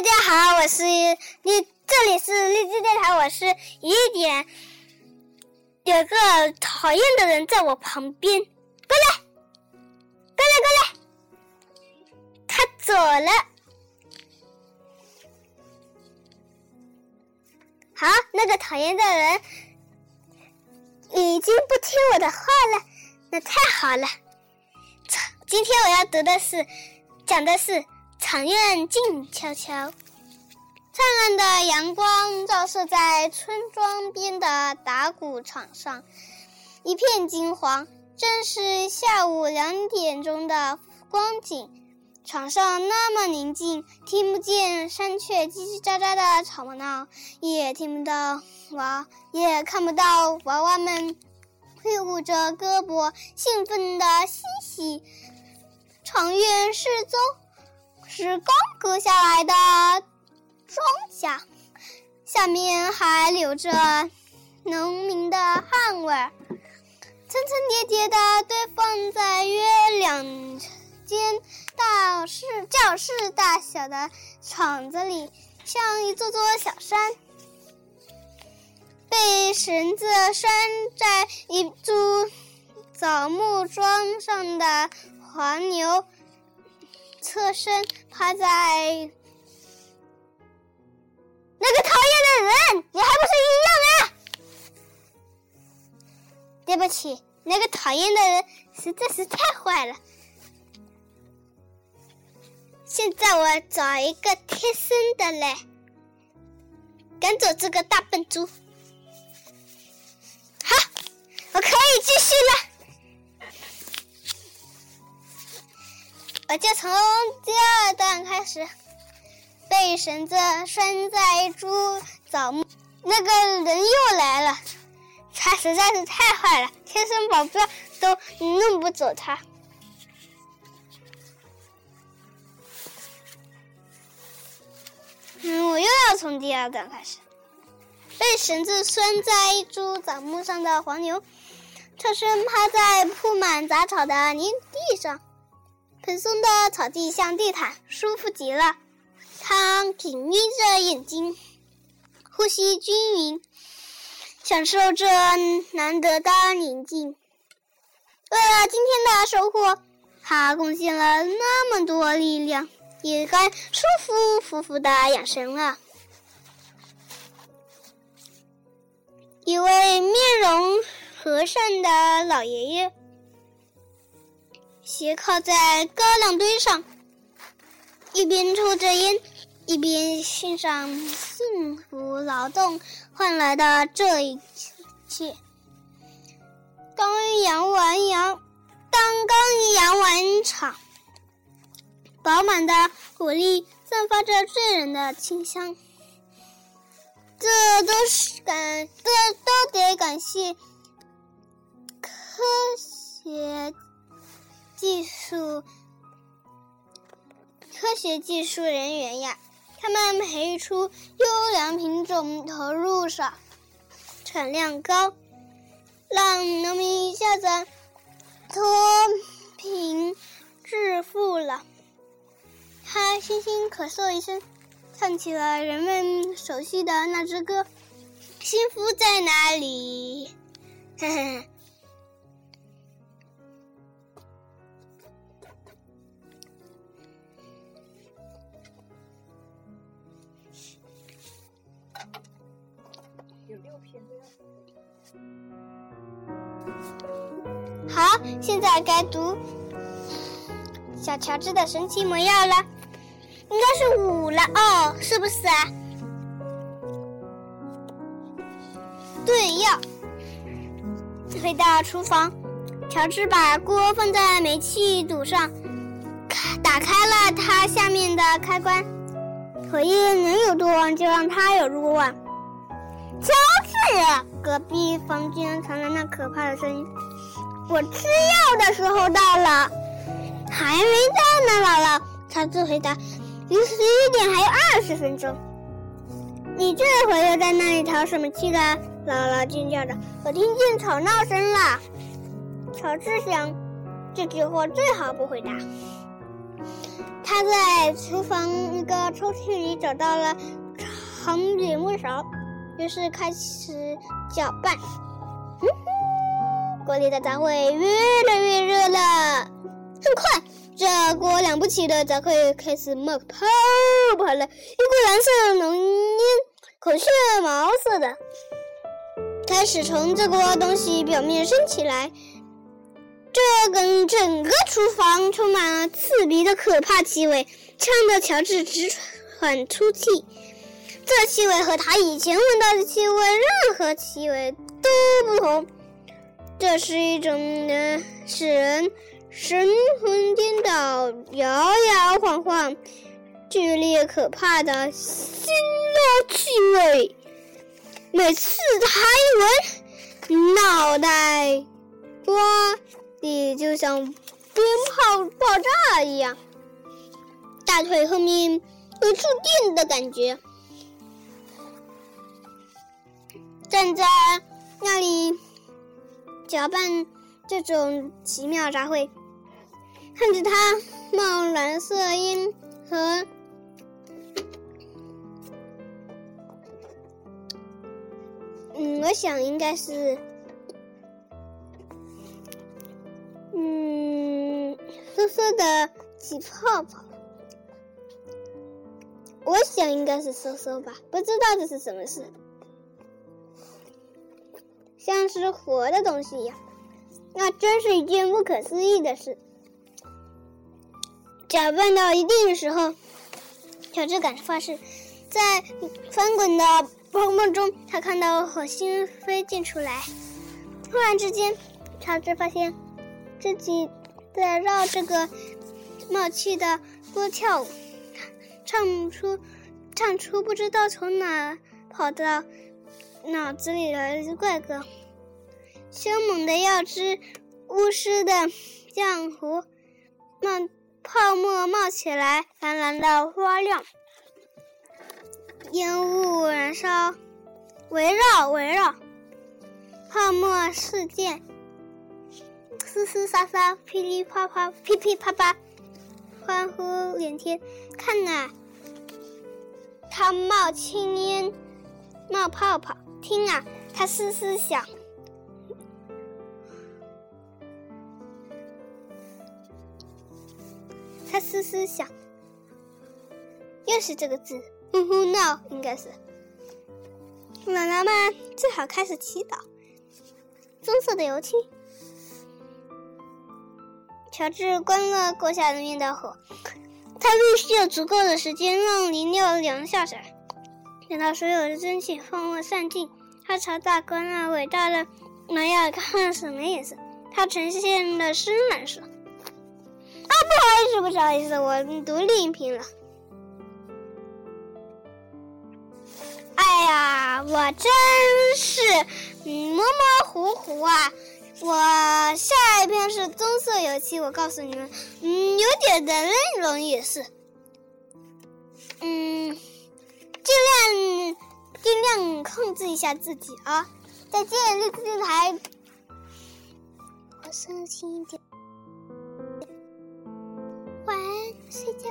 大家好，我是荔，这里是荔枝电台，我是一点。有个讨厌的人在我旁边，过来，过来，过来。他走了。好，那个讨厌的人已经不听我的话了，那太好了。今天我要读的是，讲的是场院静悄悄。灿烂的阳光照射在村庄边的打谷场上，一片金黄，正是下午两点钟的光景。场上那么宁静，听不见山雀叽叽喳喳的吵闹，也听不到娃，也看不到娃娃们挥舞着胳膊，兴奋的嬉戏。长院四周是刚割下来的。庄稼下面还留着农民的汗味儿，层层叠叠的堆放在约两间大室教室大小的厂子里，像一座座小山。被绳子拴在一株枣木桩上的黄牛，侧身趴在。那个讨厌的人，你还不是一样啊！对不起，那个讨厌的人实在是太坏了。现在我找一个贴身的来赶走这个大笨猪。好，我可以继续了。我就从第二段开始。被绳子拴在一株枣木，那个人又来了，他实在是太坏了，贴身保镖都弄不走他。嗯，我又要从第二段开始。被绳子拴在一株枣木上的黄牛，侧身趴在铺满杂草的泥地，蓬松的草地像地毯，舒服极了。他紧眯着眼睛，呼吸均匀，享受这难得的宁静。为了今天的收获，他贡献了那么多力量，也该舒舒服服的养生了。一位面容和善的老爷爷斜靠在高粱堆上。一边抽着烟，一边欣赏幸福劳动换来的这一切。刚养完羊，刚刚养完场，饱满的谷粒散发着醉人的清香。这都是感，这都得感谢科学技术。科学技术人员呀，他们培育出优良品种，投入少，产量高，让农民一下子脱贫致富了。他轻轻咳嗽一声，唱起了人们熟悉的那支歌：“幸福在哪里？”嘿嘿。好，现在该读小乔治的神奇魔药了，应该是五了哦，是不是啊？对，药。回到厨房，乔治把锅放在煤气堵上，开打开了它下面的开关。火焰能有多旺，就让它有多旺。乔治，隔壁房间传来那可怕的声音。我吃药的时候到了，还没到呢，姥姥。乔治回答：“离十一点还有二十分钟。”你这会又在那里淘什么气呢？姥姥尖叫着：“我听见吵闹声了。”乔治想，这句话最好不回答。他在厨房一个抽屉里找到了长柄木勺，于是开始搅拌。嗯哼，锅里的杂烩越来越热了，很快，这锅了不起的杂烩开始冒泡泡了，一股蓝色浓烟，孔雀毛色的，开始从这锅东西表面升起来。这跟整个厨房充满了刺鼻的可怕气味，呛得乔治直喘粗气。这气味和他以前闻到的气味，任何气味都不同。这是一种能使人神魂颠倒、摇摇晃晃、剧烈可怕的辛辣气味。每次他一闻，脑袋瓜。里就像鞭炮爆炸一样，大腿后面有触电的感觉。站在那里搅拌这种奇妙杂烩，看着它冒蓝色烟和……嗯，我想应该是。嗯嗖嗖的起泡泡，我想应该是嗖嗖吧，不知道这是什么事，像是活的东西一样，那真是一件不可思议的事。搅拌到一定的时候，乔治赶发誓，在翻滚的泡沫中，他看到火星飞溅出来。突然之间，乔治发现自己。在绕这个冒气的锅跳舞，唱出唱出不知道从哪跑到脑子里来的怪歌。凶猛的要汁巫师的浆糊冒泡沫冒起来，蓝蓝的花亮，烟雾燃烧，围绕围绕泡沫四溅。嘶嘶沙沙，噼里啪啪，噼噼啪啪，欢呼连天。看啊，它冒青烟，冒泡泡。听啊，它嘶嘶响，它嘶嘶响。又是这个字，呼呼闹，应该是。奶奶们最好开始祈祷。棕色的油漆。乔治关了锅下面的火，他必须有足够的时间让磷料凉下来。等到所有的蒸汽泡沫散尽，他朝大哥那伟大的麻药看什么颜色？它呈现的深蓝色。啊，不好意思，不好意思，我读另一篇了。哎呀，我真是模模糊糊啊！我下一篇是棕色油漆，我告诉你们，嗯，有点的内容也是，量控制一下自己啊！再见，绿色电台，我伤心一点，晚安，睡觉。